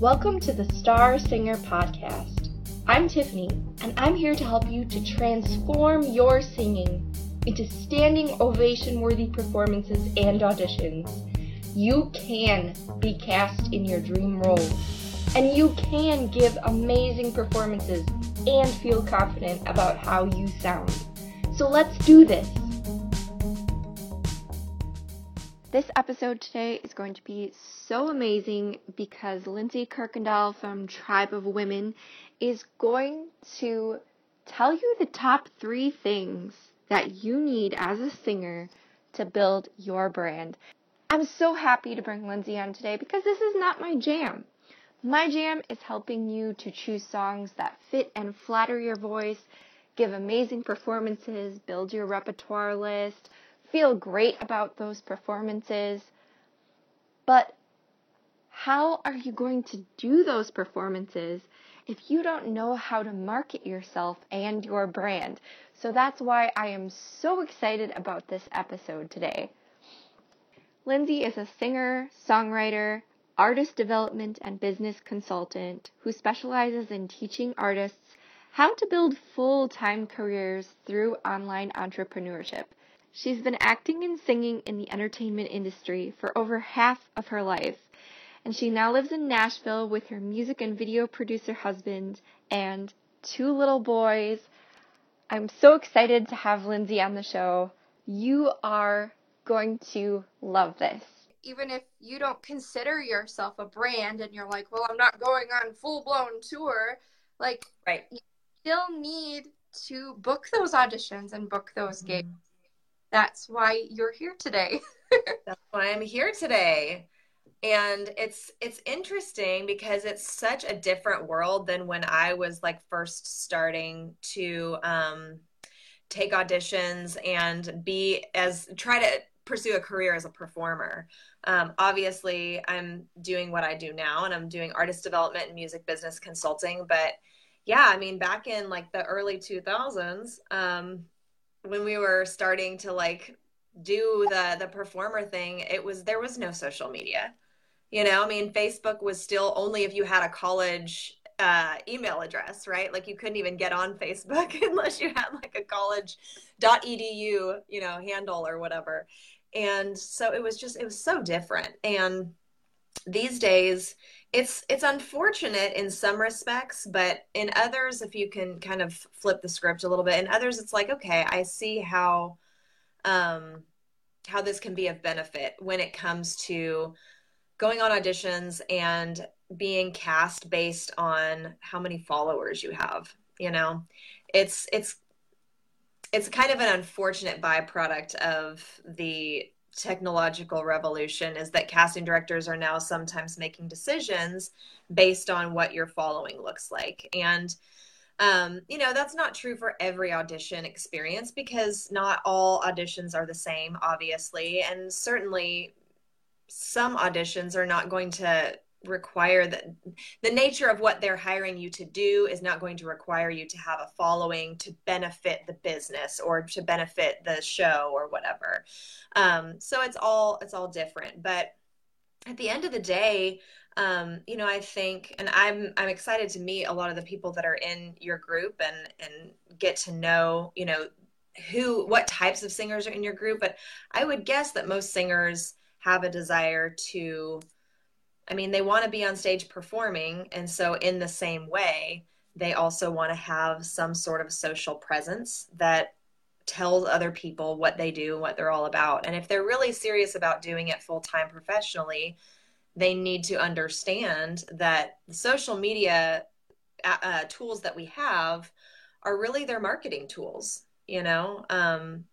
Welcome to the Star Singer Podcast. I'm Tiffany, and I'm here to help you to transform your singing into standing ovation worthy performances and auditions. You can be cast in your dream role, and you can give amazing performances and feel confident about how you sound. So let's do this. This episode today is going to be so amazing because Lindsey Kirkendall from Tribe of Women is going to tell you the top three things that you need as a singer to build your brand. I'm so happy to bring Lindsey on today because this is not my jam. My jam is helping you to choose songs that fit and flatter your voice, give amazing performances, build your repertoire list, feel great about those performances. But how are you going to do those performances if you don't know how to market yourself and your brand? So that's why I am so excited about this episode today. Lindsey is a singer, songwriter, artist development, and business consultant who specializes in teaching artists how to build full time careers through online entrepreneurship. She's been acting and singing in the entertainment industry for over half of her life, and she now lives in Nashville with her music and video producer husband and two little boys. I'm so excited to have Lindsey on the show. You are going to love this. Even if you don't consider yourself a brand and you're like, well, I'm not going on full blown tour, like, right. you still need to book those auditions and book those mm-hmm. gigs that's why you're here today. that's why I'm here today. And it's it's interesting because it's such a different world than when I was like first starting to um take auditions and be as try to pursue a career as a performer. Um, obviously, I'm doing what I do now, and I'm doing artist development and music business consulting. But yeah, I mean, back in like the early 2000s, um, when we were starting to like do the the performer thing it was there was no social media you know i mean facebook was still only if you had a college uh, email address right? Like you couldn't even get on facebook unless you had like a college.edu you know handle or whatever. And so it was just it was so different. And these days it's it's unfortunate in some respects but in others if you can kind of flip the script a little bit in others it's like okay i see how um how this can be of benefit when it comes to going on auditions and being cast based on how many followers you have you know it's it's it's kind of an unfortunate byproduct of the technological revolution is that casting directors are now sometimes making decisions based on what your following looks like. And um, you know, that's not true for every audition experience because not all auditions are the same, obviously. And certainly some auditions are not going to require that the nature of what they're hiring you to do is not going to require you to have a following to benefit the business or to benefit the show or whatever. Um, so it's all it's all different. But at the end of the day um, you know i think and i'm i'm excited to meet a lot of the people that are in your group and and get to know you know who what types of singers are in your group. But i would guess that most singers have a desire to I mean, they want to be on stage performing. And so, in the same way, they also want to have some sort of social presence that tells other people what they do, what they're all about. And if they're really serious about doing it full time professionally, they need to understand that the social media uh, tools that we have are really their marketing tools. You know, um,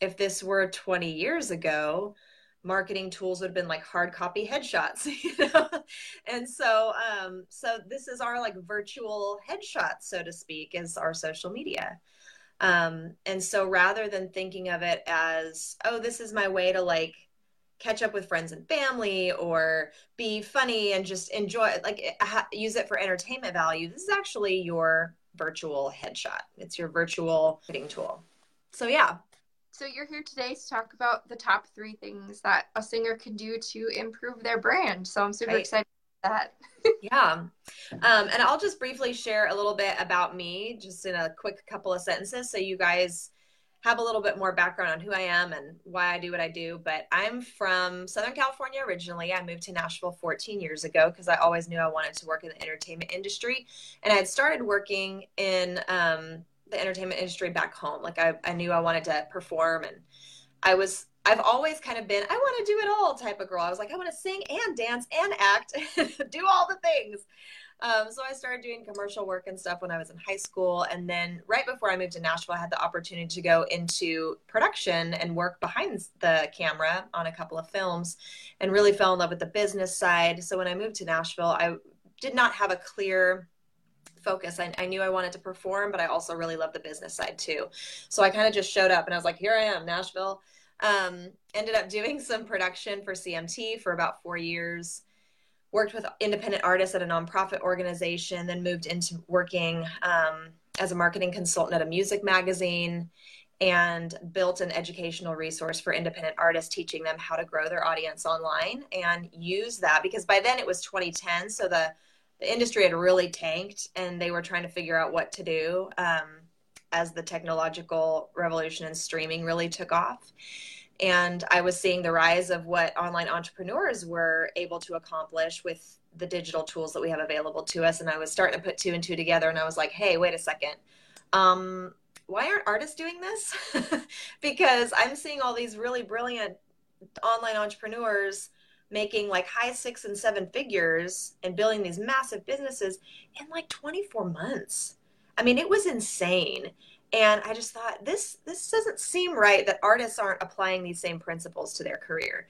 if this were 20 years ago, marketing tools would have been like hard copy headshots you know? And so um so this is our like virtual headshot so to speak is our social media. Um and so rather than thinking of it as oh this is my way to like catch up with friends and family or be funny and just enjoy like use it for entertainment value this is actually your virtual headshot. It's your virtual marketing tool. So yeah so you're here today to talk about the top three things that a singer can do to improve their brand. So I'm super right. excited that. yeah. Um, and I'll just briefly share a little bit about me, just in a quick couple of sentences, so you guys have a little bit more background on who I am and why I do what I do. But I'm from Southern California originally. I moved to Nashville 14 years ago because I always knew I wanted to work in the entertainment industry. And I had started working in um, the entertainment industry back home. Like I, I knew I wanted to perform and I was I've always kind of been I want to do it all type of girl. I was like I want to sing and dance and act, do all the things. Um, so I started doing commercial work and stuff when I was in high school, and then right before I moved to Nashville, I had the opportunity to go into production and work behind the camera on a couple of films, and really fell in love with the business side. So when I moved to Nashville, I did not have a clear focus. I, I, knew I wanted to perform, but I also really love the business side too. So I kind of just showed up and I was like, here I am, Nashville. Um, ended up doing some production for CMT for about four years worked with independent artists at a nonprofit organization, then moved into working um, as a marketing consultant at a music magazine and built an educational resource for independent artists teaching them how to grow their audience online and use that because by then it was 2010 so the the industry had really tanked and they were trying to figure out what to do um, as the technological revolution and streaming really took off and I was seeing the rise of what online entrepreneurs were able to accomplish with the digital tools that we have available to us. And I was starting to put two and two together. And I was like, hey, wait a second. Um, why aren't artists doing this? because I'm seeing all these really brilliant online entrepreneurs making like high six and seven figures and building these massive businesses in like 24 months. I mean, it was insane. And i just thought this this doesn't seem right that artists aren't applying these same principles to their career.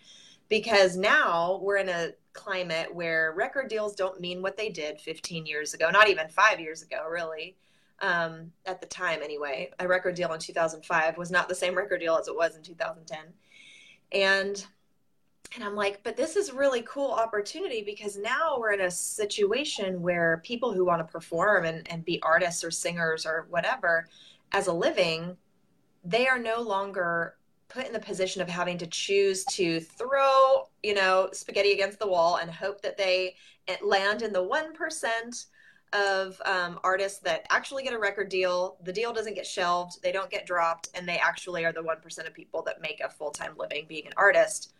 Because now we're in a climate where record deals don't mean what they did 15 years ago not even five years ago really um, at the time anyway. A record deal in 2005 was not the same record deal as it was in 2010 and and i'm like but this is really cool opportunity because now we're in a situation where people who want to perform and, and be artists or singers or whatever as a living, they are no longer put in the position of having to choose to throw, you know, spaghetti against the wall and hope that they land in the 1% of um, artists that actually get a record deal. The deal doesn't get shelved, they don't get dropped, and they actually are the 1% of people that make a full time living being an artist.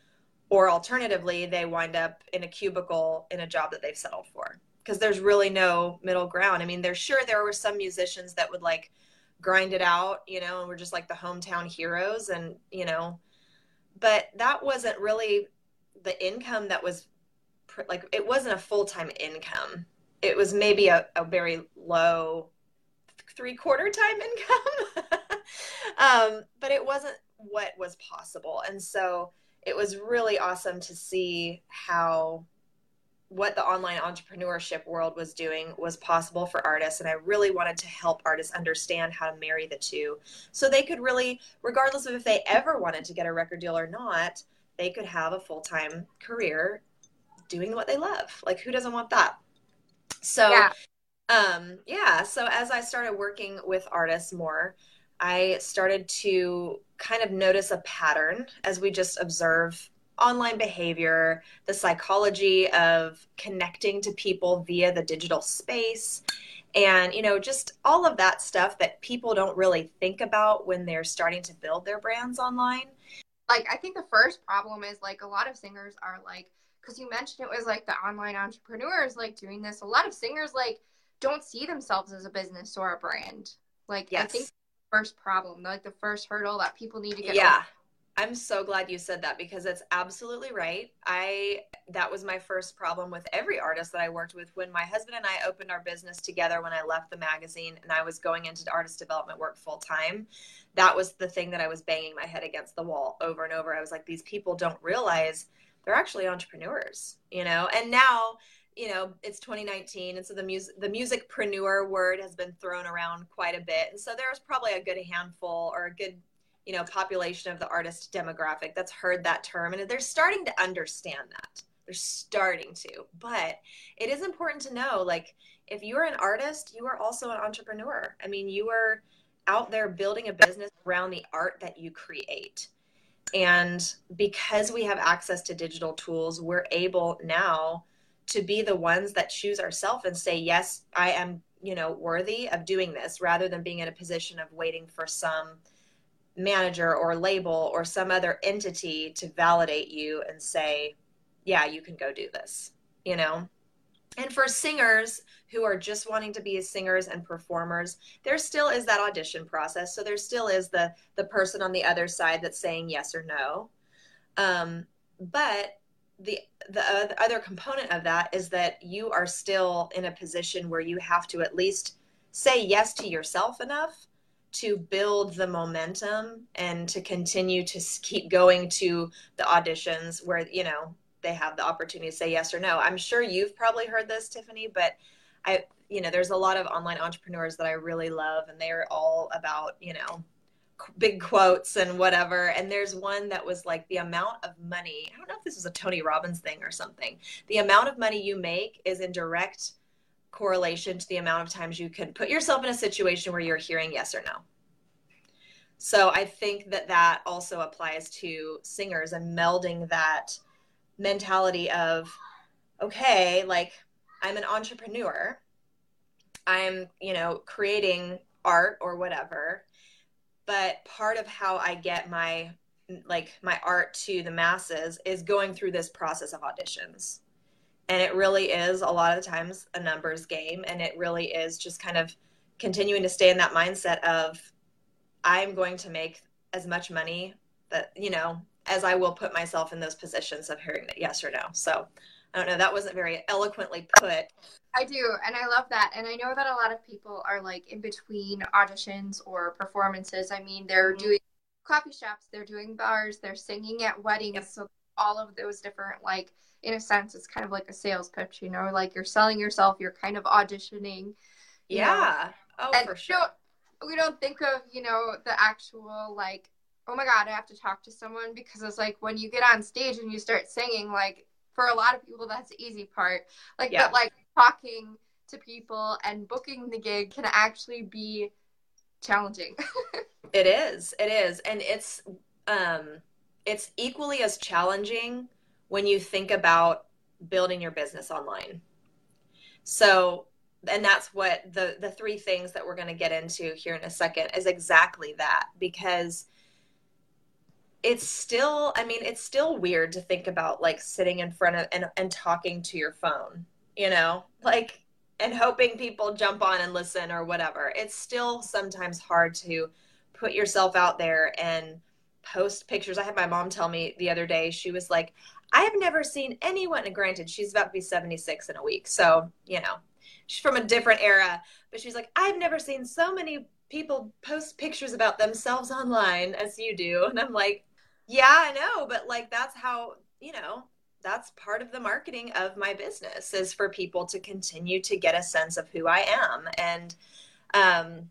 Or alternatively, they wind up in a cubicle in a job that they've settled for. Because there's really no middle ground. I mean, there's sure there were some musicians that would like grind it out, you know, and we're just like the hometown heroes and, you know, but that wasn't really the income that was like it wasn't a full-time income. It was maybe a, a very low three quarter time income. um, but it wasn't what was possible. And so it was really awesome to see how what the online entrepreneurship world was doing was possible for artists and i really wanted to help artists understand how to marry the two so they could really regardless of if they ever wanted to get a record deal or not they could have a full-time career doing what they love like who doesn't want that so yeah. um yeah so as i started working with artists more i started to kind of notice a pattern as we just observe online behavior, the psychology of connecting to people via the digital space, and you know just all of that stuff that people don't really think about when they're starting to build their brands online. Like I think the first problem is like a lot of singers are like because you mentioned it was like the online entrepreneurs like doing this. A lot of singers like don't see themselves as a business or a brand. Like yes. I think first problem, like the first hurdle that people need to get yeah. Over I'm so glad you said that because it's absolutely right. I that was my first problem with every artist that I worked with when my husband and I opened our business together when I left the magazine and I was going into artist development work full time. That was the thing that I was banging my head against the wall over and over. I was like these people don't realize they're actually entrepreneurs, you know? And now you know it's 2019 and so the music the musicpreneur word has been thrown around quite a bit. And so there's probably a good handful or a good you know population of the artist demographic that's heard that term and they're starting to understand that. They're starting to. But it is important to know like if you're an artist you are also an entrepreneur. I mean you are out there building a business around the art that you create. And because we have access to digital tools we're able now to be the ones that choose ourselves and say, yes, I am, you know, worthy of doing this rather than being in a position of waiting for some manager or label or some other entity to validate you and say, yeah, you can go do this, you know? And for singers who are just wanting to be singers and performers, there still is that audition process. So there still is the the person on the other side that's saying yes or no. Um, but the the other component of that is that you are still in a position where you have to at least say yes to yourself enough to build the momentum and to continue to keep going to the auditions where you know they have the opportunity to say yes or no. I'm sure you've probably heard this, Tiffany, but I, you know, there's a lot of online entrepreneurs that I really love, and they're all about, you know, big quotes and whatever. And there's one that was like the amount of money. I don't know if this is a Tony Robbins thing or something. The amount of money you make is in direct correlation to the amount of times you can put yourself in a situation where you're hearing yes or no. So I think that that also applies to singers and melding that mentality of okay like i'm an entrepreneur i'm you know creating art or whatever but part of how i get my like my art to the masses is going through this process of auditions and it really is a lot of the times a numbers game and it really is just kind of continuing to stay in that mindset of i'm going to make as much money that you know as I will put myself in those positions of hearing that yes or no. So I don't know. That wasn't very eloquently put. I do. And I love that. And I know that a lot of people are like in between auditions or performances. I mean, they're mm-hmm. doing coffee shops, they're doing bars, they're singing at weddings. Yep. So all of those different, like, in a sense, it's kind of like a sales pitch, you know, like you're selling yourself, you're kind of auditioning. Yeah. Know? Oh, and for sure. we don't think of, you know, the actual, like, oh my god, I have to talk to someone because it's like when you get on stage and you start singing, like for a lot of people that's the easy part. Like yeah. but like talking to people and booking the gig can actually be challenging. it is. It is. And it's um it's equally as challenging when you think about building your business online. So and that's what the the three things that we're going to get into here in a second is exactly that because it's still i mean it's still weird to think about like sitting in front of and, and talking to your phone you know? Like and hoping people jump on and listen or whatever. It's still sometimes hard to put yourself out there and post pictures. I had my mom tell me the other day she was like i have never seen anyone and granted she's about to be 76 in a week so you know she's from a different era but she's like i've never seen so many people post pictures about themselves online as you do and i'm like yeah, I know, but like that's how, you know, that's part of the marketing of my business is for people to continue to get a sense of who I am. And um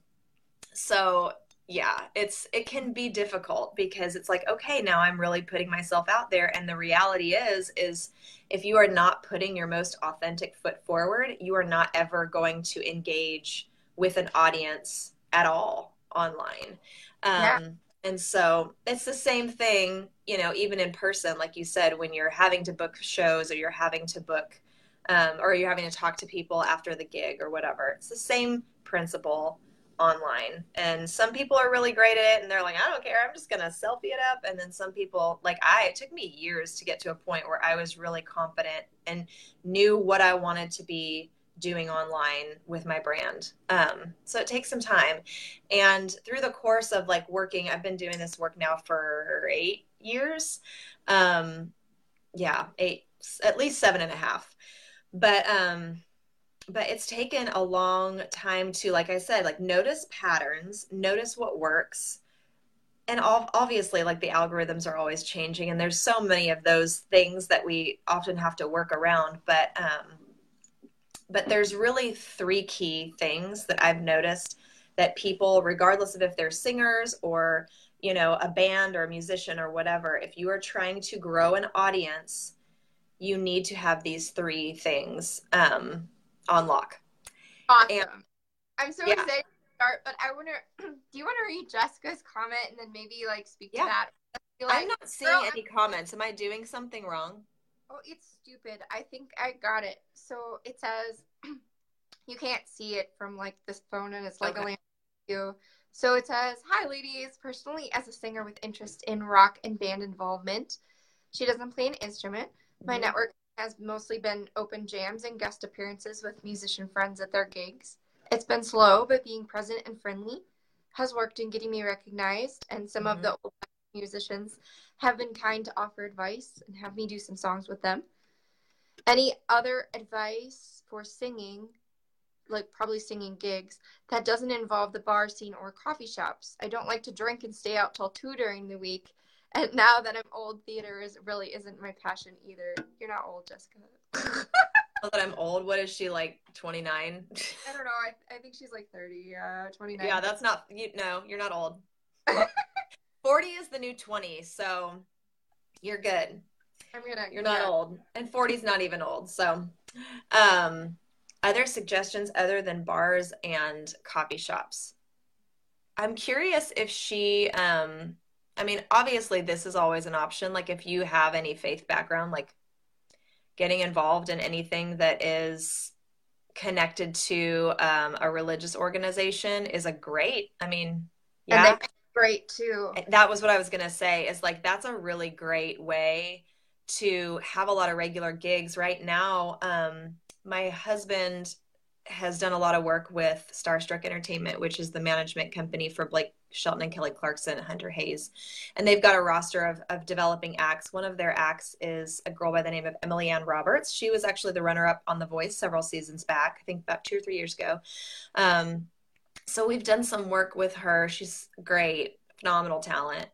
so yeah, it's it can be difficult because it's like, okay, now I'm really putting myself out there and the reality is is if you are not putting your most authentic foot forward, you are not ever going to engage with an audience at all online. Um, yeah and so it's the same thing, you know, even in person, like you said, when you're having to book shows or you're having to book um, or you're having to talk to people after the gig or whatever. It's the same principle online. And some people are really great at it and they're like, I don't care, I'm just to selfie it up. And then some people, like I, it took me years to get to a point where I was really confident and knew what I wanted to be doing online with my brand. Um, so it takes some time. And through the course of like working, I've been doing this work now for eight years. Um, yeah, eight, at least seven and a half. But, um, but it's taken a long time to, like I said, like notice patterns, notice what works. And obviously, like the algorithms are always changing, and there's so many of those things that we often have to work around. But um, but there's really three key things that I've noticed that people, regardless of if they're singers or you know a band or a musician or whatever, if you are trying to grow an audience, you need to have these three things um, on lock. Awesome. And, I'm so yeah. excited to start, but I wonder, do you want to read Jessica's comment and then maybe like speak yeah. to that? Like, I'm not seeing any comments. Am I doing something wrong? Oh, it's stupid. I think I got it. So it says you can't see it from like this phone, and it's like okay. a lamp. So it says, "Hi, ladies. Personally, as a singer with interest in rock and band involvement, she doesn't play an instrument. My mm-hmm. network has mostly been open jams and guest appearances with musician friends at their gigs. It's been slow, but being present and friendly has worked in getting me recognized, and some mm-hmm. of the old musicians have been kind to offer advice and have me do some songs with them. Any other advice for singing, like probably singing gigs, that doesn't involve the bar scene or coffee shops? I don't like to drink and stay out till two during the week. And now that I'm old, theater is really isn't my passion either. You're not old, Jessica. that I'm old. What is she like? 29? I don't know. I, I think she's like 30, uh, 29. Yeah, that's not you. No, you're not old. 40 is the new 20, so you're good. I'm gonna. You're not yeah. old, and 40 is not even old. So, um, other suggestions other than bars and coffee shops. I'm curious if she, um, I mean, obviously this is always an option. Like if you have any faith background, like getting involved in anything that is connected to um, a religious organization is a great. I mean, yeah, great too. That was what I was gonna say. Is like that's a really great way to have a lot of regular gigs. Right now, um, my husband has done a lot of work with Starstruck Entertainment, which is the management company for Blake Shelton and Kelly Clarkson and Hunter Hayes. And they've got a roster of, of developing acts. One of their acts is a girl by the name of Emily Ann Roberts. She was actually the runner up on The Voice several seasons back, I think about two or three years ago. Um, so we've done some work with her. She's great, phenomenal talent.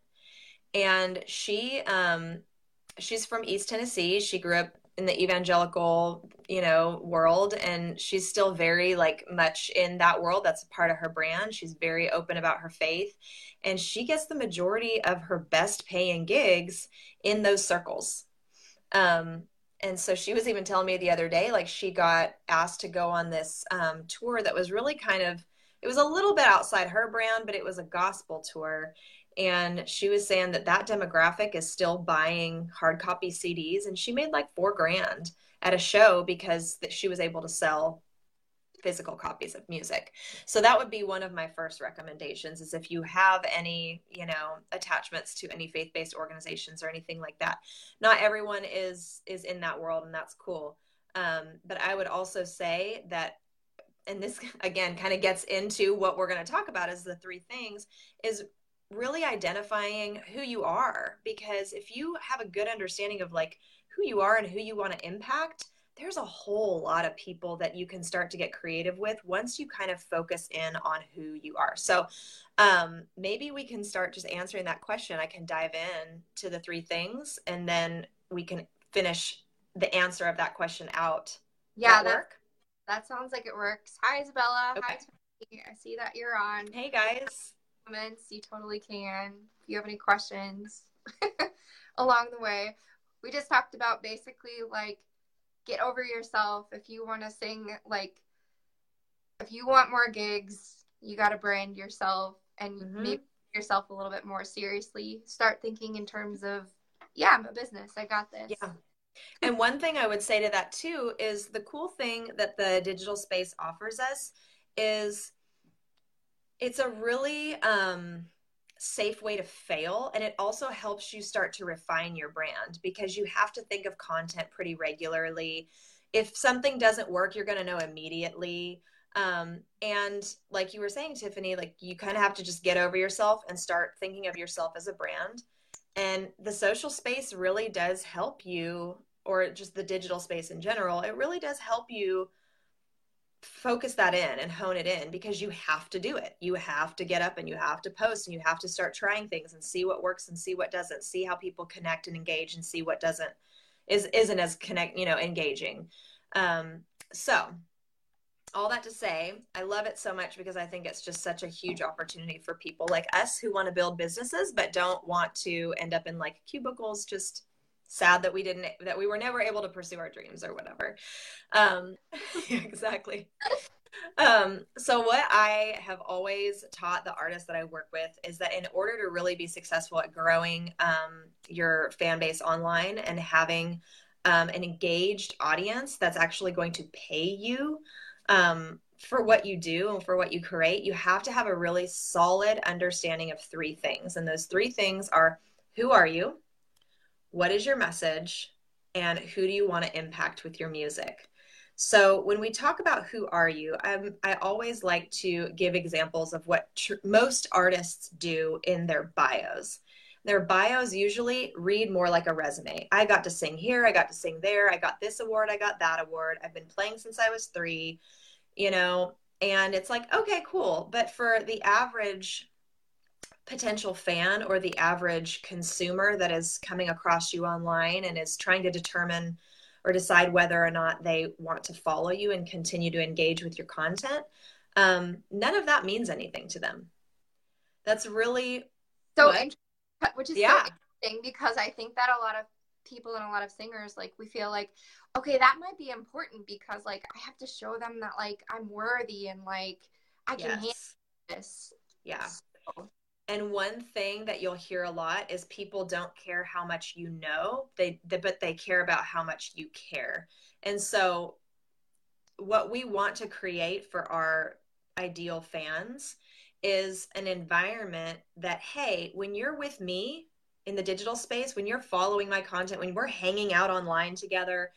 And she, um, she's from East Tennessee. She grew up in the evangelical you know world and she's still very like much in that world that's a part of her brand she's very open about her faith and she gets the majority of her best paying gigs in those circles um and so she was even telling me the other day like she got asked to go on this um, tour that was really kind of it was a little bit outside her brand but it was a gospel tour and she was saying that that demographic is still buying hard copy CDs and she made like 4 grand at a show because that she was able to sell physical copies of music. So that would be one of my first recommendations is if you have any, you know, attachments to any faith-based organizations or anything like that. Not everyone is is in that world and that's cool. Um, but I would also say that and this again kind of gets into what we're going to talk about as the three things is really identifying who you are. Because if you have a good understanding of like who you are and who you want to impact there's a whole lot of people that you can start to get creative with once you kind of focus in on who you are. So um, maybe we can start just answering that question. I can dive in to the three things and then we can finish the answer of that question out. Yeah that, that sounds like it works hi isabella okay. hi Tony. i see that you're on hey guys comments, you totally can. If you have any questions along the way, we just talked about basically like get over yourself. If you want to sing, like, if you want more gigs, you got to brand yourself and mm-hmm. maybe yourself a little bit more seriously. Start thinking in terms of, yeah, I'm a business. I got this. Yeah. And one thing I would say to that too is the cool thing that the digital space offers us is it's a really um, safe way to fail and it also helps you start to refine your brand because you have to think of content pretty regularly. If something doesn't work you're going to know immediately. Um, and like you were saying tiffany like you kind of have to just get over yourself and start thinking of yourself as a brand. And the social space really does help you or just the digital space in general it really does help you focus that in and hone it in because you have to do it. You have to get up and you have to post and you have to start trying things and see what works and see what doesn't. See how people connect and engage and see what doesn't is isn't as connect, you know, engaging. Um, so all that to say, I love it so much because I think it's just such a huge opportunity for people like us who want to build businesses but don't want to end up in like cubicles just sad that we didn't that we were never able to pursue our dreams or whatever um exactly um so what i have always taught the artists that i work with is that in order to really be successful at growing um your fan base online and having um, an engaged audience that's actually going to pay you um, for what you do and for what you create, you have to have a really solid understanding of three things. And those three things are who are you? What is your message? And who do you want to impact with your music? So when we talk about who are you, I'm, I always like to give examples of what tr- most artists do in their bios. Their bios usually read more like a resume. I got to sing here, I got to sing there, I got this award, I got that award. I've been playing since I was three you know, and it's like, okay, cool. But for the average potential fan or the average consumer that is coming across you online and is trying to determine or decide whether or not they want to follow you and continue to engage with your content, um, none of that means anything to them. That's really so, which is yeah. so interesting because I think that a lot of people and a lot of singers like we feel like okay that might be important because like i have to show them that like i'm worthy and like i can yes. handle this yeah so. And one thing that you'll hear a lot is people don't care how much you know they, they but they care about how much you care and so what we want to create for our ideal fans is an environment that hey when you're with me in the digital space, when you're following my content, when we're hanging out online together,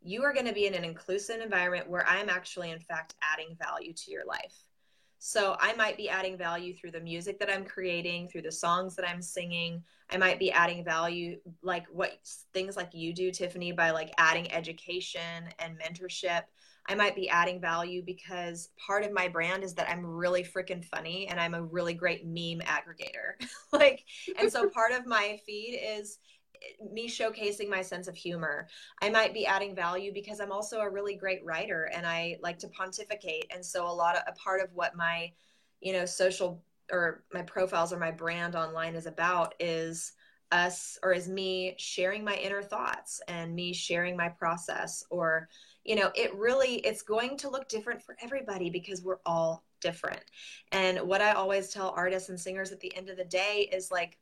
you are going to be in an inclusive environment where I'm actually, in fact, adding value to your life. So I might be adding value through the music that I'm creating, through the songs that I'm singing. I might be adding value like what things like you do, Tiffany, by like adding education and mentorship. I might be adding value because part of my brand is that I'm really freaking funny and I'm a really great meme aggregator. like, and so part of my feed is me showcasing my sense of humor. I might be adding value because I'm also a really great writer and I like to pontificate. And so a lot of a part of what my, you know, social or my profiles or my brand online is about is us or is me sharing my inner thoughts and me sharing my process or you know it really it's going to look different for everybody because we're all different and what i always tell artists and singers at the end of the day is like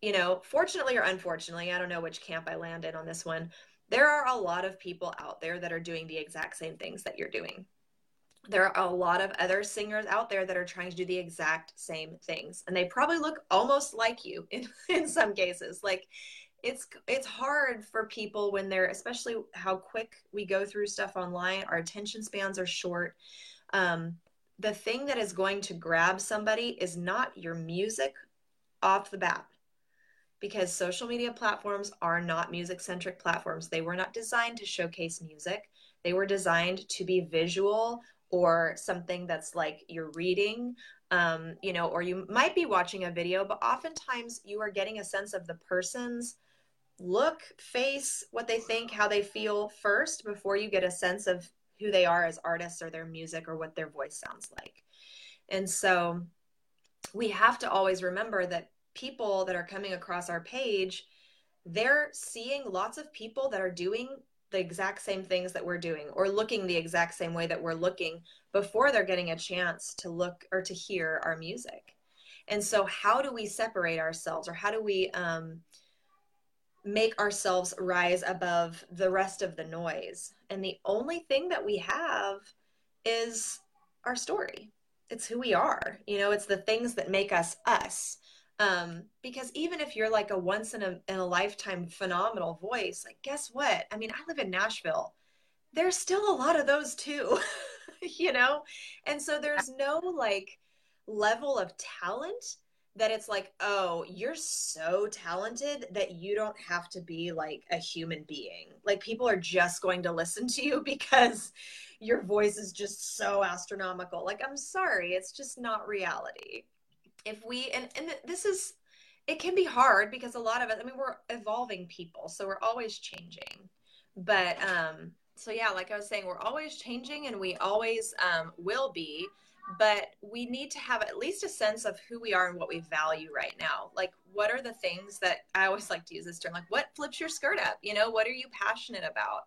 you know fortunately or unfortunately i don't know which camp i land in on this one there are a lot of people out there that are doing the exact same things that you're doing. There are a lot of other singers out there that are trying to do the exact same things and they probably look almost like you in, in some cases. Like it's it's hard for people when they're especially how quick we go through stuff online our attention spans are short. Um, the thing that is going to grab somebody is not your music off the bat because social media platforms are not music centric platforms they were not designed to showcase music they were designed to be visual or something that's like you're reading um, you know or you might be watching a video but oftentimes you are getting a sense of the person's look, face, what they think, how they feel first before you get a sense of who they are as artists or their music or what their voice sounds like. And so we have to always remember that people that are coming across our page, they're seeing lots of people that are doing the exact same things that we're doing or looking the exact same way that we're looking before they're getting a chance to look or to hear our music. And so, how do we separate ourselves or how do we um, make ourselves rise above the rest of the noise. And the only thing that we have is our story. It's who we are. You know, it's the things that make us us. Um, because even if you're like a once in a, in a lifetime phenomenal voice, like guess what? I mean, I live in Nashville. There's still a lot of those too, you know? And so there's no like level of talent that it's like, oh, you're so talented that you don't have to be like a human being. Like people are just going to listen to you because your voice is just so astronomical. Like, I'm sorry, it's just not reality. If we, and, and this is, it can be hard because a lot of us I mean, we're evolving people, so we're always changing. But, um, so yeah, like I was saying, we're always changing and we always um, will be but we need to have at least a sense of who we are and what we value right now. Like, what are the things that I always like to use this term? Like, what flips your skirt up? You know, what are you passionate about?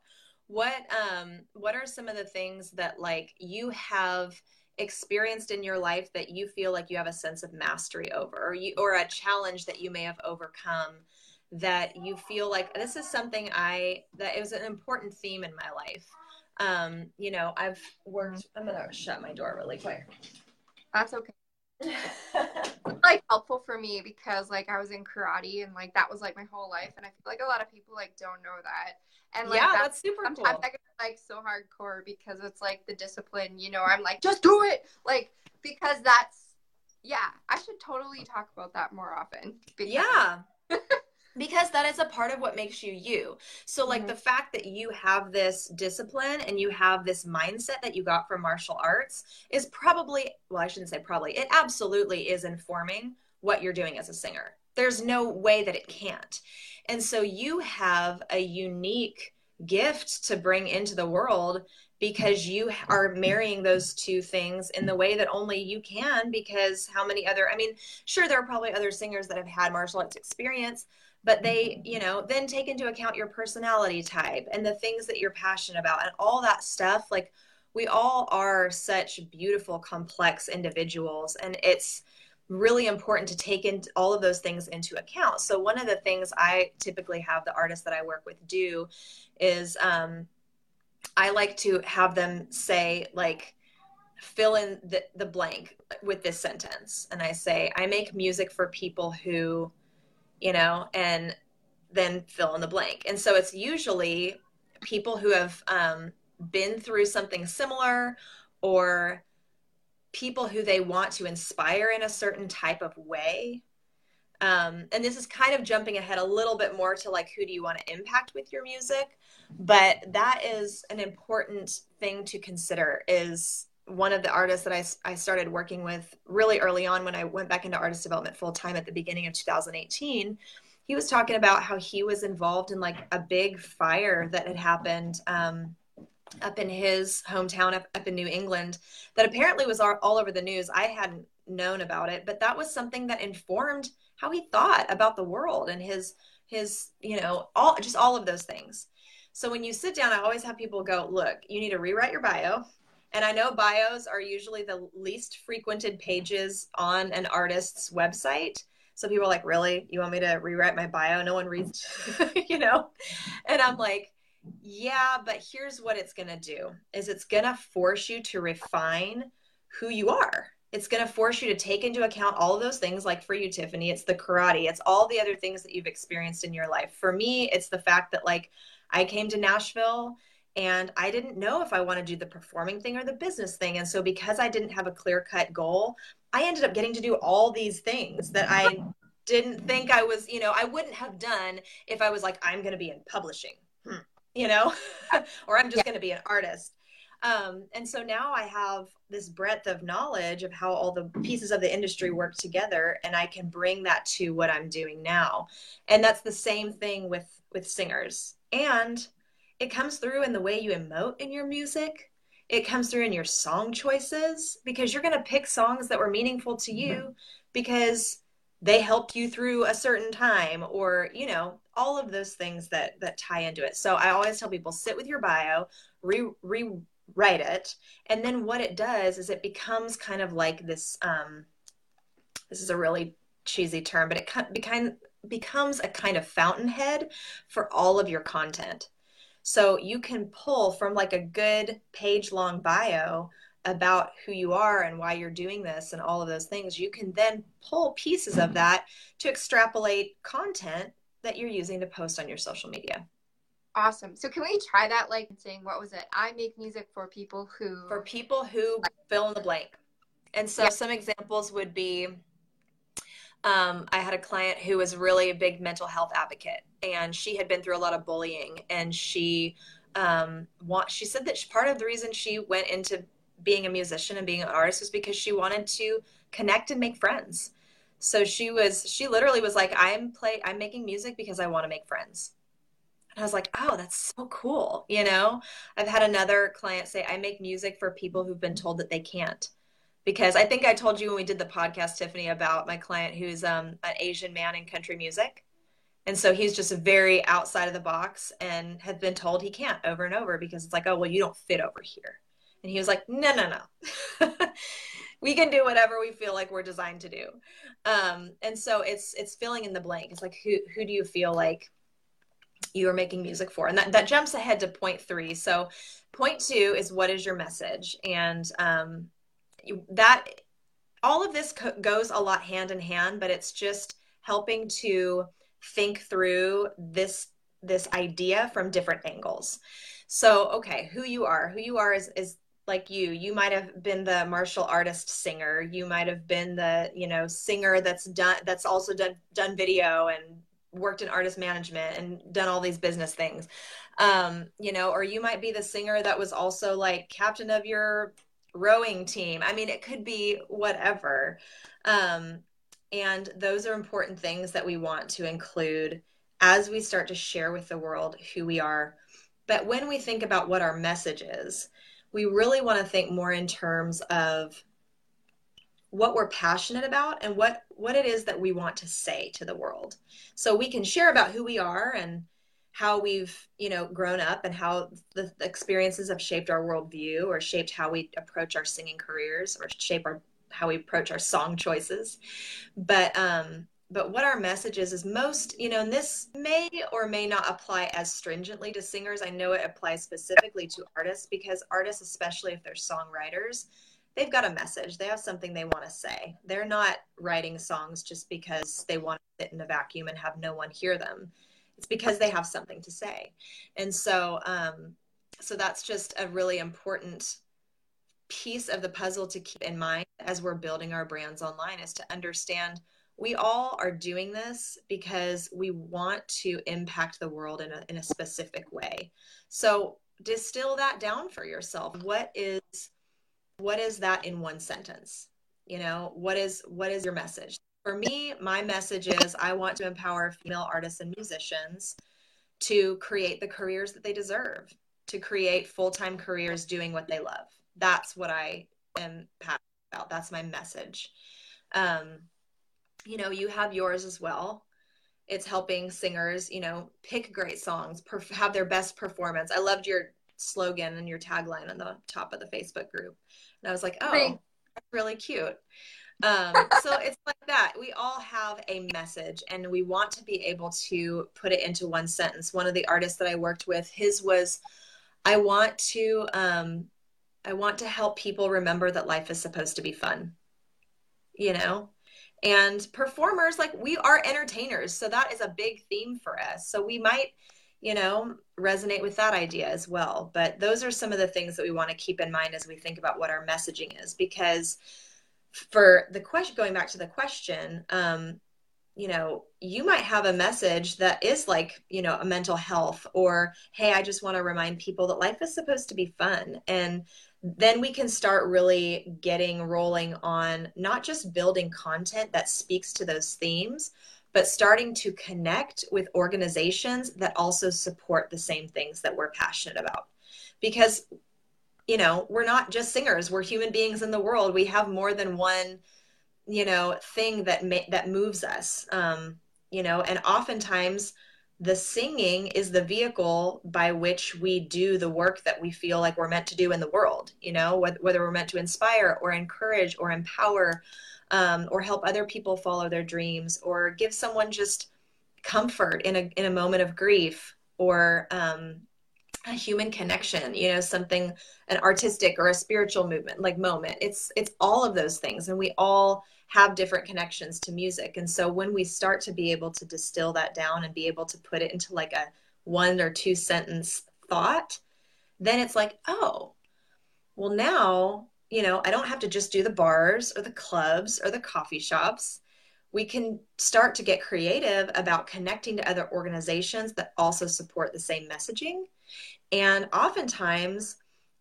What um, what are some of the things that like you have experienced in your life that you feel like you have a sense of mastery over, or you or a challenge that you may have overcome? that you feel like this is something I that it was an important theme in my life. Um, you know, I've worked. I'm gonna shut my door really quick. That's okay. like helpful for me because like I was in karate and like that was like my whole life and I feel like a lot of people like don't know that. And like yeah, that's, that's super sometimes cool. I get like so hardcore because it's like the discipline, you know, I'm like, just do it. Like because that's yeah, I should totally talk about that more often. Yeah. Because that is a part of what makes you you. So like mm-hmm. the fact that you have this discipline and you have this mindset that you got from martial arts is probably well I shouldn't say probably. It absolutely is informing what you're doing as a singer. There's no way that it can't. And so you have a unique gift to bring into the world because you are marrying those two things in the way that only you can because how many other i mean sure there are probably other singers that have had martial arts experience but they you know then take into account your personality type and the things that you're passionate about and all that stuff. Like we all are such beautiful complex individuals and it's really important to take in all of those things into account. So one of the things i typically have the artists that i work with do is um, I like to have them say like fill in the, the blank with this sentence. And I say I make music for people who you know and then fill in the blank. And so it's usually people who have um, been through something similar or people who they want to inspire in a certain type of way. Um, and this is kind of jumping ahead a little bit more to like who do you want to impact with your music? But that is an important thing to consider is one of the artists that I, I started working with really early on when i went back into artist development full time at the beginning of 2018 he was talking about how he was involved in like a big fire that had happened um, up in his hometown up, up in new england that apparently was all, all over the news i hadn't known about it but that was something that informed how he thought about the world and his his you know all just all of those things so when you sit down, I always have people go, look, you need to rewrite your bio. And I know bios are usually the least frequented pages on an artist's website. So people are like, really? You want me to rewrite my bio? No one reads, you know? And I'm like, yeah, but here's what it's going to do is it's going to force you to refine who you are. It's going to force you to take into account all those things like for you Tiffany, it's the karate, it's all the other things that you've experienced in your life. For me, it's the fact that like I came to Nashville and I didn't know if I want to do the performing thing or the business thing. And so, because I didn't have a clear cut goal, I ended up getting to do all these things that I didn't think I was, you know, I wouldn't have done if I was like, I'm going to be in publishing, hmm. you know, or I'm just yeah. going to be an artist. Um, and so now I have this breadth of knowledge of how all the pieces of the industry work together, and I can bring that to what I'm doing now. And that's the same thing with with singers and it comes through in the way you emote in your music. It comes through in your song choices because you're going to pick songs that were meaningful to you because they helped you through a certain time or, you know, all of those things that that tie into it. So I always tell people sit with your bio, re rewrite it, and then what it does is it becomes kind of like this um this is a really cheesy term, but it kind becomes a kind of fountainhead for all of your content. So you can pull from like a good page long bio about who you are and why you're doing this and all of those things. You can then pull pieces of that to extrapolate content that you're using to post on your social media. Awesome. So can we try that like saying what was it? I make music for people who for people who fill in the blank. And so yeah. some examples would be um, I had a client who was really a big mental health advocate, and she had been through a lot of bullying, and she um, want, she said that part of the reason she went into being a musician and being an artist was because she wanted to connect and make friends. So she was she literally was like, I'm play I'm making music because I want to make friends. And I was like, oh, that's so cool. You know, I've had another client say, I make music for people who've been told that they can't because I think I told you when we did the podcast, Tiffany, about my client who's um, an Asian man in country music. And so he's just very outside of the box and had been told he can't over and over because it's like, oh, well, you don't fit over here. And he was like, no, no, no. we can do whatever we feel like we're designed to do. Um, and so it's it's filling in the blank. It's like who who do you feel like you are making music for? And that, that jumps ahead to point three. So point two is what is your message? And um, that all of this co- goes a lot hand in hand, but it's just helping to think through this this idea from different angles. So, okay, who you are, who you are is is like you. You might have been the martial artist singer. You might have been the, you know, singer that's done that's also done done video and worked in artist management and done all these business things. Um, you know, or you might be the singer that was also like captain of your rowing team. I mean, it could be whatever. Um, and those are important things that we want to include as we start to share with the world who we are. But when we think about what our message is, we really want to think more in terms of what we're passionate about and what what it is that we want to say to the world so we can share about who we are and how we've you know grown up and how the, experiences have shaped our worldview or shaped how we approach our singing careers or shape our how we approach our song choices. But um but what our message is is most you know and this may or may not apply as stringently to singers. I know it applies specifically to artists because artists especially if they're songwriters they've got a message. They have something they want to say. They're not writing songs just because they want to sit in a vacuum and have no one hear them it's because they have something to say and so um so that's just a really important piece of the puzzle to keep in mind as we're building our brands online is to understand we all are doing this because we want to impact the world in a, in a specific way. So distill that down for yourself. What is what is that in one sentence? You know, what is what is your message? For me, my message is I want to empower female artists and musicians to create the careers that they deserve, to create full-time careers doing what they love. That's what I am passionate about. That's my message. Um, you know, you have yours as well. It's helping singers, you know, pick great songs, perf- have their best performance. I loved your slogan and your tagline on the top of the Facebook group. And I was like, oh, that's really cute. Um, so it's like that. We all have a message and we want to be able to put it into one sentence. One of the artists that I worked with, his was, I want to, um, I want to help people remember that life is supposed to be fun. You know, and performers like we are entertainers so that is a big theme for us so we might you know resonate with that idea as well but those are some of the things that we want to keep in mind as we think about what our messaging is because for the question going back to the question um you know you might have a message that is like you know a mental health or hey i just want to remind people that life is supposed to be fun and then we can start really getting rolling on not just building content that speaks to those themes, but starting to connect with organizations that also support the same things that we're passionate about. Because, you know, we're not just singers, we're human beings in the world. We have more than one, you know, thing that ma- that moves us. Um, you know, and oftentimes the singing is the vehicle by which we do the work that we feel like we're meant to do in the world you know whether we're meant to inspire or encourage or empower um, or help other people follow their dreams or give someone just comfort in a in a moment of grief or um, a human connection you know something an artistic or a spiritual movement like moment it's it's all of those things and we all have different connections to music. And so when we start to be able to distill that down and be able to put it into like a one or two sentence thought, then it's like, oh, well, now, you know, I don't have to just do the bars or the clubs or the coffee shops. We can start to get creative about connecting to other organizations that also support the same messaging. And oftentimes,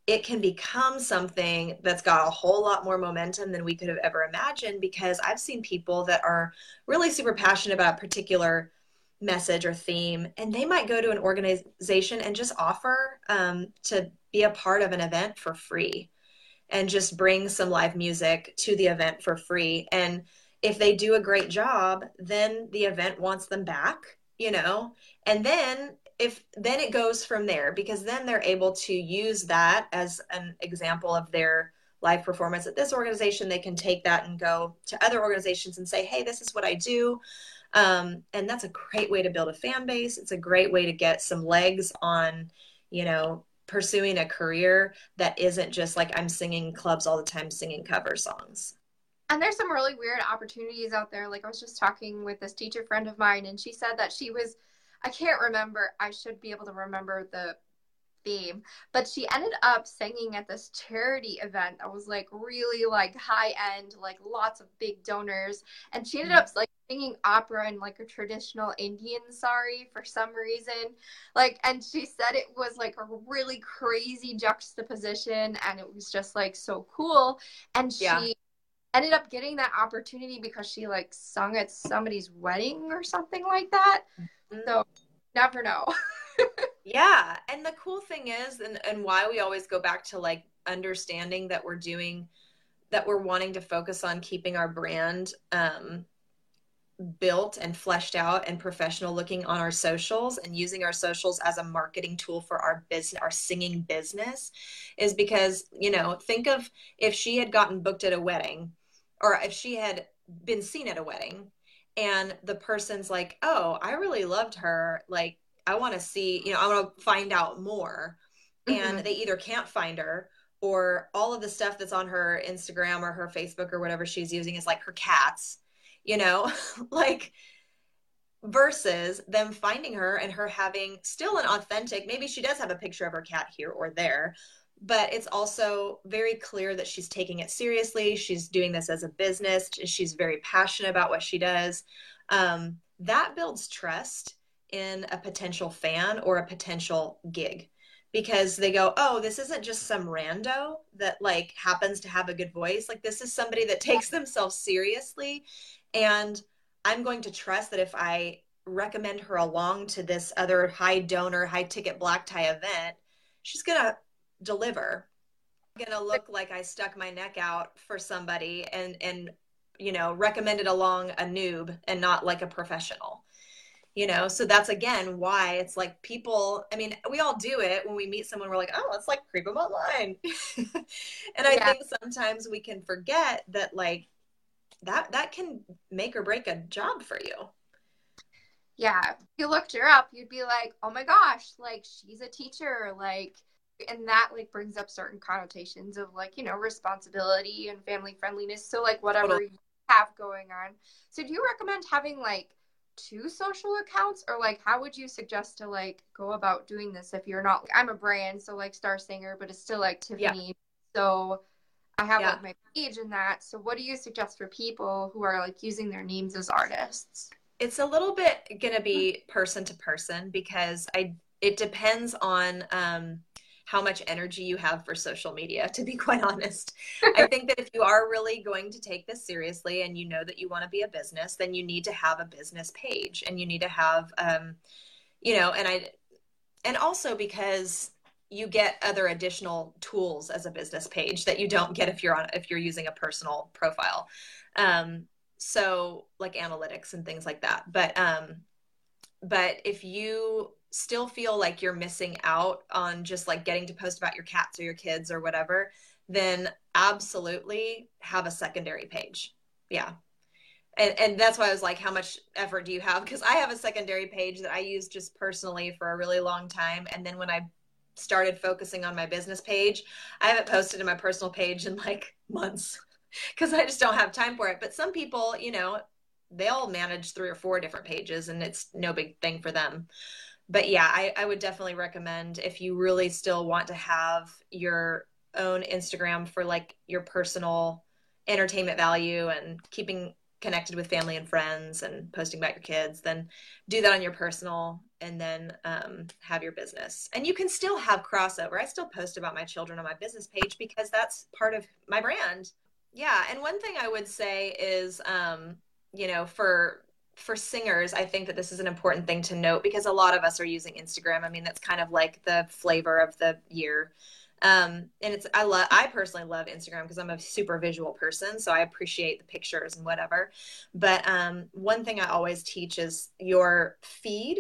it can become something that's got a whole lot more momentum than we could have ever imagined because I've seen people that are really super passionate about a particular message or theme, and they might go to an organization and just offer um, to be a part of an event for free and just bring some live music to the event for free. And if they do a great job, then the event wants them back, you know, and then if then it goes from there because then they're able to use that as an example of their live performance at this organization. They can take that and go to other organizations and say hey this is what i do. Um, and that's a great way to build a fan base. It's a great way to get some legs on you know pursuing a career that isn't just like i'm singing clubs all the time singing cover songs and there's some really weird opportunities out there. Like i was just talking with this teacher friend of mine and she said that she was i can't remember i should be able to remember the theme but she ended up singing at this charity event that was like really like high end like lots of big donors. And she ended mm. up like singing opera in like a traditional indian sari for some reason. Like and she said it was like a really crazy juxtaposition and it was just like so cool. And she yeah. Ended up getting that opportunity because she like sung at somebody's wedding or something like that mm-hmm. so never know yeah and the cool thing is and, and why we always go back to like understanding that we're doing that we're wanting to focus on keeping our brand um, built and fleshed out and professional looking on our socials and using our socials as a marketing tool for our business our singing business is because you know think of if she had gotten booked at a wedding or if she had been seen at a wedding and the person's like oh i really loved her like I want to see, you know, I want to find out more. Mm-hmm. And they either can't find her or all of the stuff that's on her Instagram or her Facebook or whatever she's using is like her cats, you know, like versus them finding her and her having still an authentic, maybe she does have a picture of her cat here or there, but it's also very clear that she's taking it seriously. She's doing this as a business. She's very passionate about what she does. Um, that builds trust in a potential fan or a potential gig because they go, oh, this isn't just some rando that like happens to have a good voice. Like this is somebody that takes themselves seriously. And I'm going to trust that if I recommend her along to this other high donor, high ticket black tie event, she's going to deliver. Going to look like I stuck my neck out for somebody and, and, you know, recommended along a noob and not like a professional you know so that's again why it's like people i mean we all do it when we meet someone we're like oh let's like creep them online and i yeah. think sometimes we can forget that like that that can make or break a job for you yeah if you looked her up you'd be like oh my gosh like she's a teacher like and that like brings up certain connotations of like you know responsibility and family friendliness. So like whatever you have going on. So do you recommend having like two social accounts? Or like how would you suggest to like go about doing this if you're not like, I'm a brand so like Star Singer but it's still like Tiffany. Yeah. so I have yeah. like my page in that. So what do you suggest for people who are like using their names as artists? It's a little bit to be person to person because I it depends on um how much energy you have for social media, to be quite honest. I think that if you are really going to take this seriously and you know that you want to be a business, then you need to have a business page and you need to have, um, you know, and I, and also because you get other additional tools as a business page that you don't get if you're on if you're using a personal profile um so like analytics and things like that but um but if you still feel like you're missing out on just like getting to post about your cats or your kids or whatever, then absolutely have a secondary page. Yeah. And, and that's why I was like, how much effort do you have? Because I have a secondary page that I use just personally for a really long time. And then when I started focusing on my business page, I haven't posted to my personal page in like months because I just don't have time for it. But some people, you know, they'll manage three or four different pages and it's no big thing for them but yeah, I, I would definitely recommend if you really still want to have your own Instagram for like your personal entertainment value and keeping connected with family and friends and posting about your kids, then do that on your personal and then um, have your business. And you can still have crossover. I still post about my children on my business page because that's part of my brand. Yeah. And one thing I would say is, um, you know, for for singers, I think that this is an important thing to note because a lot of us are using Instagram. I mean, that's kind of like the flavor of the year. Um, and it's I love I personally love Instagram because I'm a super visual person, so I appreciate the pictures and whatever. But um, one thing I always teach is your feed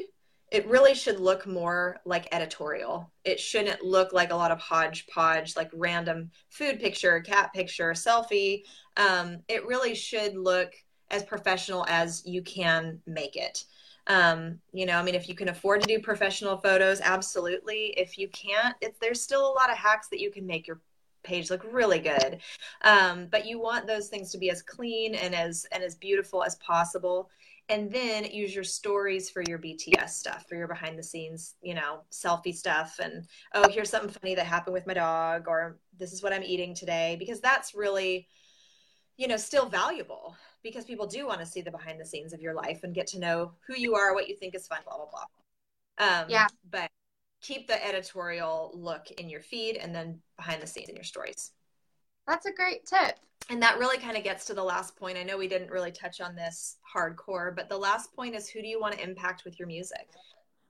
it really should look more like editorial. It shouldn't look like a lot of hodgepodge, like random food picture, cat picture, selfie. Um, it really should look as professional as you can make it. Um, you know, I mean, if you can afford to do professional photos, absolutely. If you can't, there's still a lot of hacks that you can make your page look really good. Um, but you want those things to be as clean and as and as beautiful as possible and then use your stories for your BTS stuff, for your behind the scenes, you know, selfie stuff. And oh, here's something funny that happened with my dog, or this is what I'm eating today, because that's really, you know, still valuable because people do want to see the behind the scenes of your life and get to know who you are, what you think is fun, blah, blah, blah. Um, yeah. But keep the editorial look in your feed and then behind the scenes in your stories. That's a great tip. And that really kind of gets to the last point. I know we didn't really touch on this hardcore, but the last point is who do you want to impact with your music?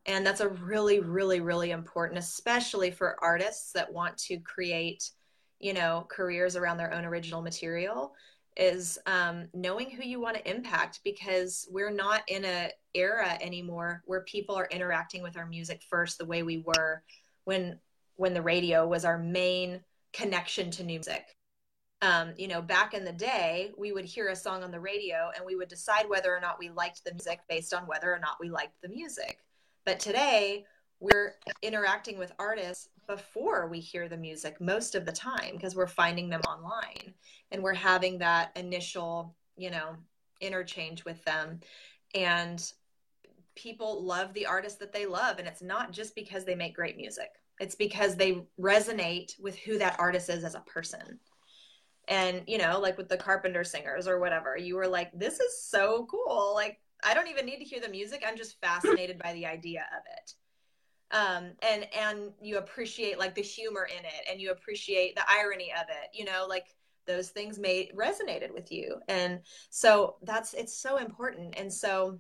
And that's a really, really, really important, especially for artists that want to create, you know, careers around their own original material is um, knowing who you want to impact because we're not in a era anymore where people are interacting with our music first the way we were when when the radio was our main connection to new music um, you know, back in the day, we would hear a song on the radio and we would decide whether or not we liked the music based on whether or not we liked the music. But today, we're interacting with artists before we hear the music most of the time because we're finding them online and we're having that initial, you know, interchange with them. And people love the artists that they love. And it's not just because they make great music, it's because they resonate with who that artist is as a person and you know like with the carpenter singers or whatever you were like this is so cool like i don't even need to hear the music i'm just fascinated by the idea of it um, and and you appreciate like the humor in it and you appreciate the irony of it you know like those things made resonated with you. And so that's it's so important. And so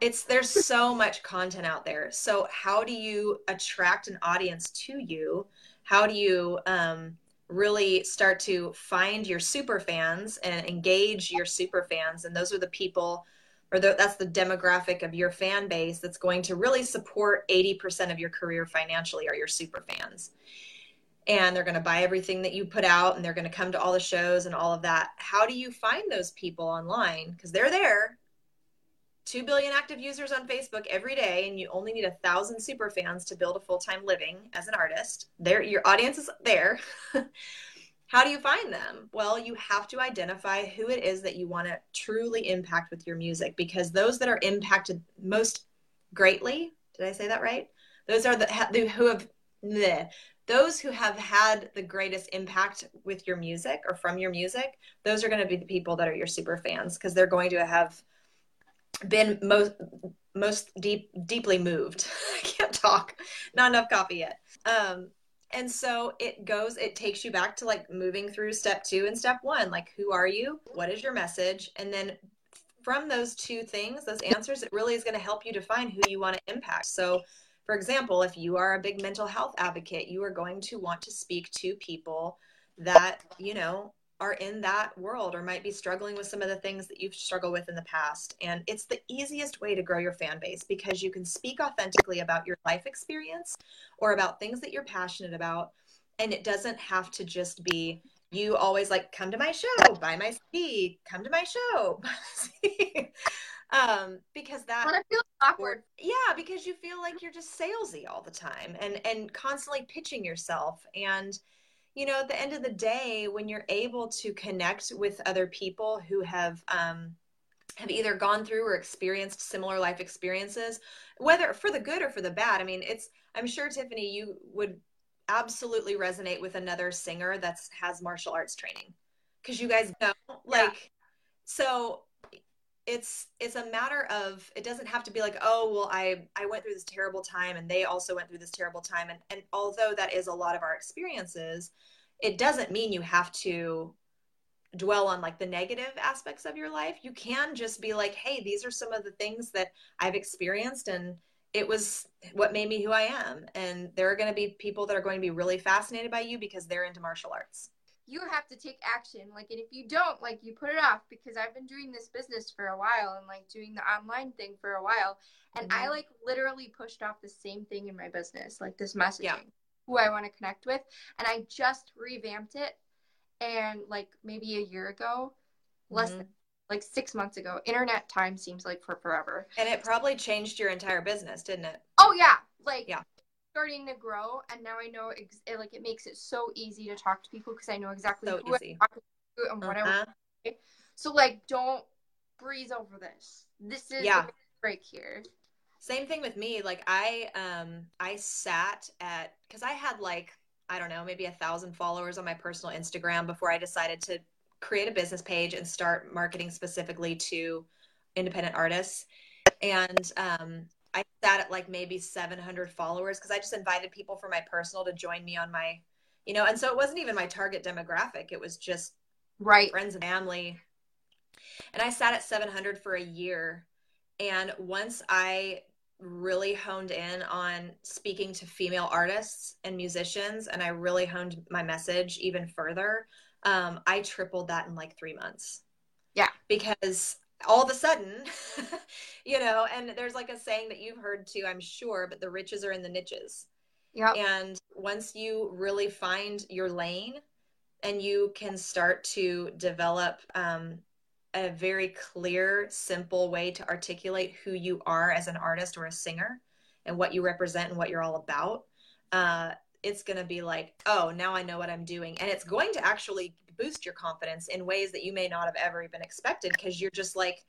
it's there's so much content out there. So how do you attract an audience to you? How do you um really start to find your super fans and engage your super fans? And those are the people or the, that's the demographic of your fan base that's going to really support 80% of your career financially are your super fans and they're going to buy everything that you put out and they're going to come to all the shows and all of that how do you find those people online because they're there 2 billion active users on Facebook every day, and you only need a thousand super fans to build a full time living as an artist. There, your audience is there. How do you find them? Well, you have to identify who it is that you want to truly impact with your music because those that are impacted most greatly, did I say that right? Those are the who have the those who have had the greatest impact with your music or from your music, those are going to be the people that are your super fans because they're going to have been most most deep deeply moved. I can't talk. Not enough coffee yet. Um, and so it goes it takes you back to like moving through step 2 and step 1 like who are you? What is your message? And then from those two things those answers it really is going to help you define who you want to impact. So for example if you are a big mental health advocate you are going to want to speak to people that you know are in that world or might be struggling with some of the things that you've struggled with in the past. And it's the easiest way to grow your fan base because you can speak authentically about your life experience or about things that you're passionate about. And it doesn't have to just be you always like come to my show, buy my CD, come to my show. um, because that I feel awkward. Yeah, because you feel like you're just salesy all the time and and constantly pitching yourself and you know, at the end of the day, when you're able to connect with other people who have um, have either gone through or experienced similar life experiences, whether for the good or for the bad. I mean, it's I'm sure Tiffany, you would absolutely resonate with another singer that's has martial arts training because you guys know like yeah. so it's it's a matter of it doesn't have to be like oh well i i went through this terrible time and they also went through this terrible time. And and although that is a lot of our experiences it doesn't mean you have to dwell on like the negative aspects of your life. You can just be like hey these are some of the things that i've experienced and it was what made me who i am. And there are going to be people that are going to be really fascinated by you because they're into martial arts you have to take action. Like, and if you don't, like, you put it off because I've been doing this business for a while and like doing the online thing for a while. And mm-hmm. I like literally pushed off the same thing in my business, like this messaging, yeah. who I want to connect with. And I just revamped it. And like maybe a year ago, less mm-hmm. than like six months ago, internet time seems like for forever. And it probably changed your entire business, didn't it? Oh, yeah. Like, yeah starting to grow and now i know ex- it, like it makes it so easy to talk to people because i know exactly so who easy. i'm and what uh-huh. i want to say. so like don't breeze over this this is yeah. break here same thing with me like i um i sat at because i had like i don't know maybe a thousand followers on my personal instagram before i decided to create a business page and start marketing specifically to independent artists and um, I sat at like maybe 700 followers because I just invited people for my personal to join me on my, you know, and so it wasn't even my target demographic. It was just right friends and family. And I sat at 700 for a year. And once I really honed in on speaking to female artists and musicians, and I really honed my message even further, um, I tripled that in like three months. Yeah. Because all of a sudden, you know, and there's like a saying that you've heard too, I'm sure, but the riches are in the niches. Yeah. And once you really find your lane and you can start to develop um, a very clear, simple way to articulate who you are as an artist or a singer and what you represent and what you're all about, uh, it's going to be like, oh, now I know what I'm doing. And it's going to actually boost your confidence in ways that you may not have ever even expected because you're just like,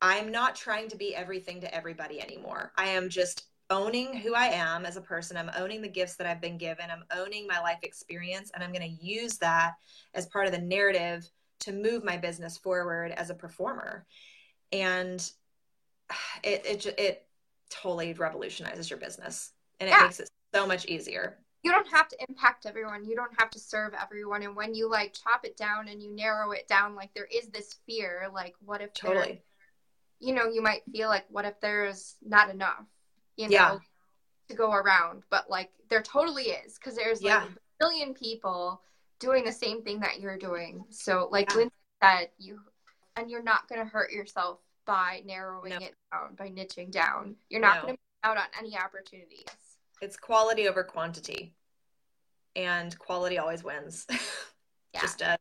I'm not trying to be everything to everybody anymore. I am just owning who I am as a person. I'm owning the gifts that I've been given. I'm owning my life experience. And I'm going to use that as part of the narrative to move my business forward as a performer. And it, it, it totally revolutionizes your business and it yeah. makes it so much easier you don't have to impact everyone you don't have to serve everyone and when you like chop it down and you narrow it down like there is this fear like what if totally you know you might feel like what if there's not enough you know yeah. to go around but like there totally is because there's like yeah. a billion people doing the same thing that you're doing so like yeah. Lindsey said you and you're not going to hurt yourself by narrowing no. it down by niching down you're not no. going to miss out on any opportunities it's quality over quantity. And quality always wins. Yeah. just uh,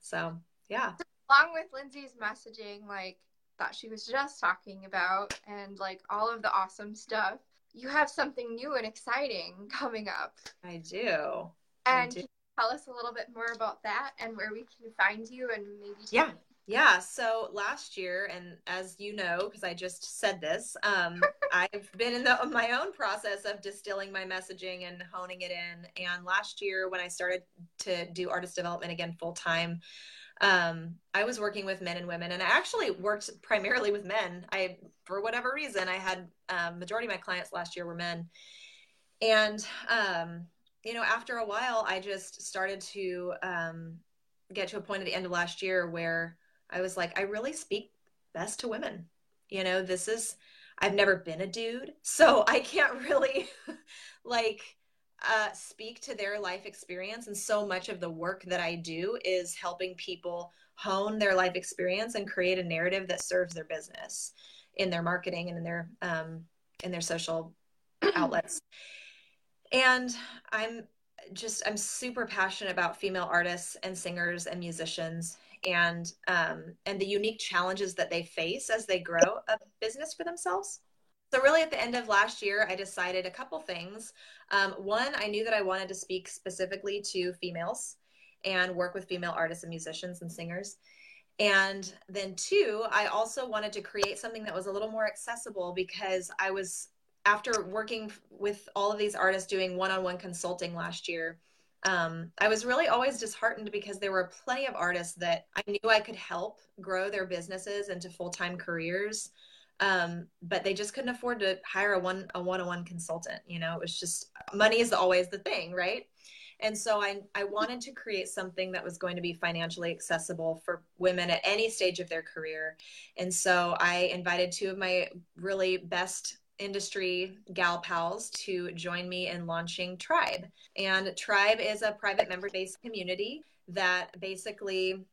so yeah. Along with lindsey's messaging like that she was just talking about and like all of the awesome stuff you have something new and exciting coming up. I do. And I do. tell us a little bit more about that and where we can find you and maybe yeah yeah. So last year, and as you know, because I just said this, um, I've been in the, my own process of distilling my messaging and honing it in. And last year, when I started to do artist development again full time, um, I was working with men and women, and I actually worked primarily with men. I, for whatever reason, I had um, majority of my clients last year were men, and um, you know, after a while, I just started to um, get to a point at the end of last year where I was like, I really speak best to women. You know, this is, I've never been a dude, so I can't really like uh, speak to their life experience. And so much of the work that I do is helping people hone their life experience and create a narrative that serves their business in their marketing and in their um, in their social outlets. And I'm just I'm super passionate about female artists and singers and musicians and um, and the unique challenges that they face as they grow a business for themselves. So really, at the end of last year, I decided a couple things. Um, one, I knew that I wanted to speak specifically to females and work with female artists and musicians and singers. And then two, I also wanted to create something that was a little more accessible because I was after working with all of these artists doing one-on-one consulting last year um, I was really always disheartened because there were plenty of artists that I knew I could help grow their businesses into full time careers, um, but they just couldn't afford to hire a one a one on one consultant. You know, it was just money is always the thing, right? And so I I wanted to create something that was going to be financially accessible for women at any stage of their career. And so I invited two of my really best industry gal pals to join me in launching Tribe. And Tribe is a private member based community that basically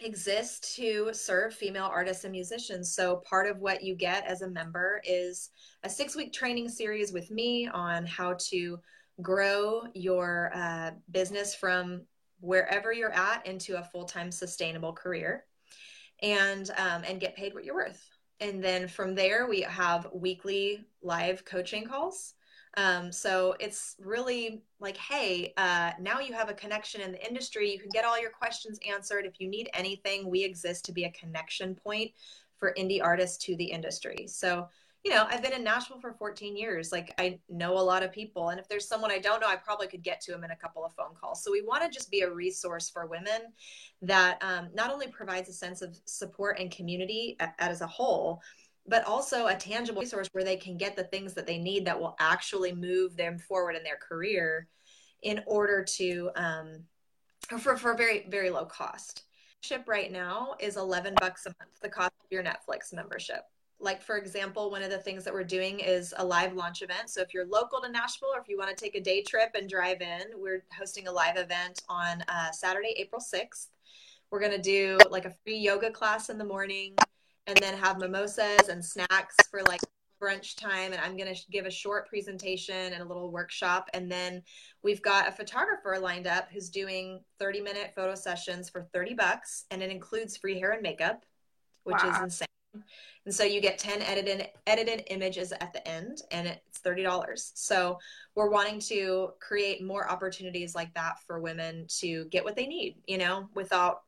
exists to serve female artists and musicians. So, part of what you get as a member is a six week training series with me on how to grow your uh, business from wherever you're at into a full time sustainable career and um, and get paid what you're worth. And then from there, we have weekly live coaching calls um, so it's really like, hey, uh, now you have a connection in the industry. You can get all your questions answered. If you need anything, we exist to be a connection point for indie artists to the industry. So, you know, I've been in Nashville for 14 years. Like, I know a lot of people. And if there's someone I don't know, I probably could get to them in a couple of phone calls. So, we want to just be a resource for women that um, not only provides a sense of support and community as a whole, but also a tangible resource where they can get the things that they need that will actually move them forward in their career in order to um, for for very very low cost ship right now is 11 bucks a month the cost of your netflix membership like for example one of the things that we're doing is a live launch event. So if you're local to nashville or if you want to take a day trip and drive in we're hosting a live event on uh, saturday april 6th we're going to do like a free yoga class in the morning and then have mimosas and snacks for like brunch time. And i'm going to give a short presentation and a little workshop. And then we've got a photographer lined up who's doing 30 minute photo sessions for 30 bucks. And it includes free hair and makeup which wow. is insane and so you get 10 edited edited images at the end and it's $30 so we're wanting to create more opportunities like that for women to get what they need you know without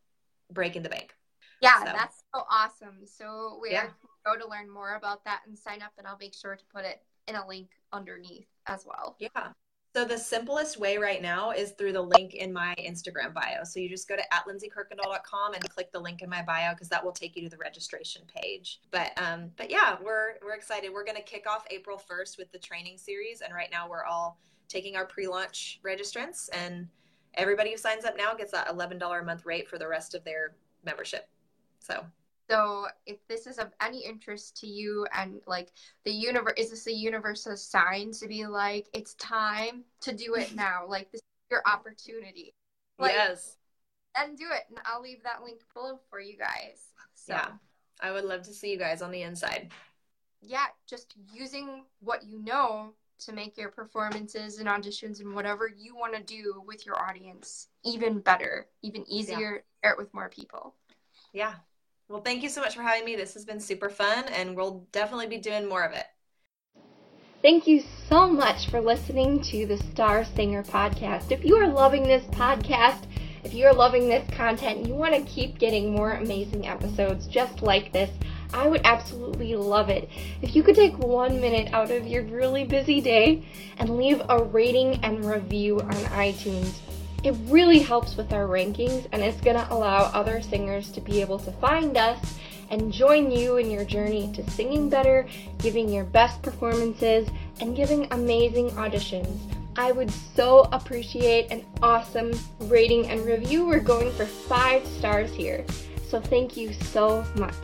breaking the bank yeah, so. that's so awesome. So we're yeah. go to learn more about that and sign up, and I'll make sure to put it in a link underneath as well. Yeah. So the simplest way right now is through the link in my Instagram bio. So you just go to at lindseykirkendall.com and click the link in my bio because that will take you to the registration page. But um, but yeah, we're we're excited. We're gonna kick off April 1st with the training series, and right now we're all taking our pre-launch registrants, and everybody who signs up now gets that $11 a month rate for the rest of their membership. So so if this is of any interest to you and like the universe is this a universal sign to be like it's time to do it now like this is your opportunity. Like, yes. and do it and i'll leave that link below for you guys so. Yeah. I would love to see you guys on the inside. Yeah just using what you know to make your performances and auditions and whatever you want to do with your audience even better even easier yeah. share it with more people. Yeah well, thank you so much for having me. This has been super fun, and we'll definitely be doing more of it. Thank you so much for listening to the Star Singer podcast. If you are loving this podcast, if you're loving this content, you want to keep getting more amazing episodes just like this, I would absolutely love it if you could take one minute out of your really busy day and leave a rating and review on iTunes. It really helps with our rankings and it's going to allow other singers to be able to find us and join you in your journey to singing better, giving your best performances, and giving amazing auditions. I would so appreciate an awesome rating and review. We're going for five stars here. So thank you so much.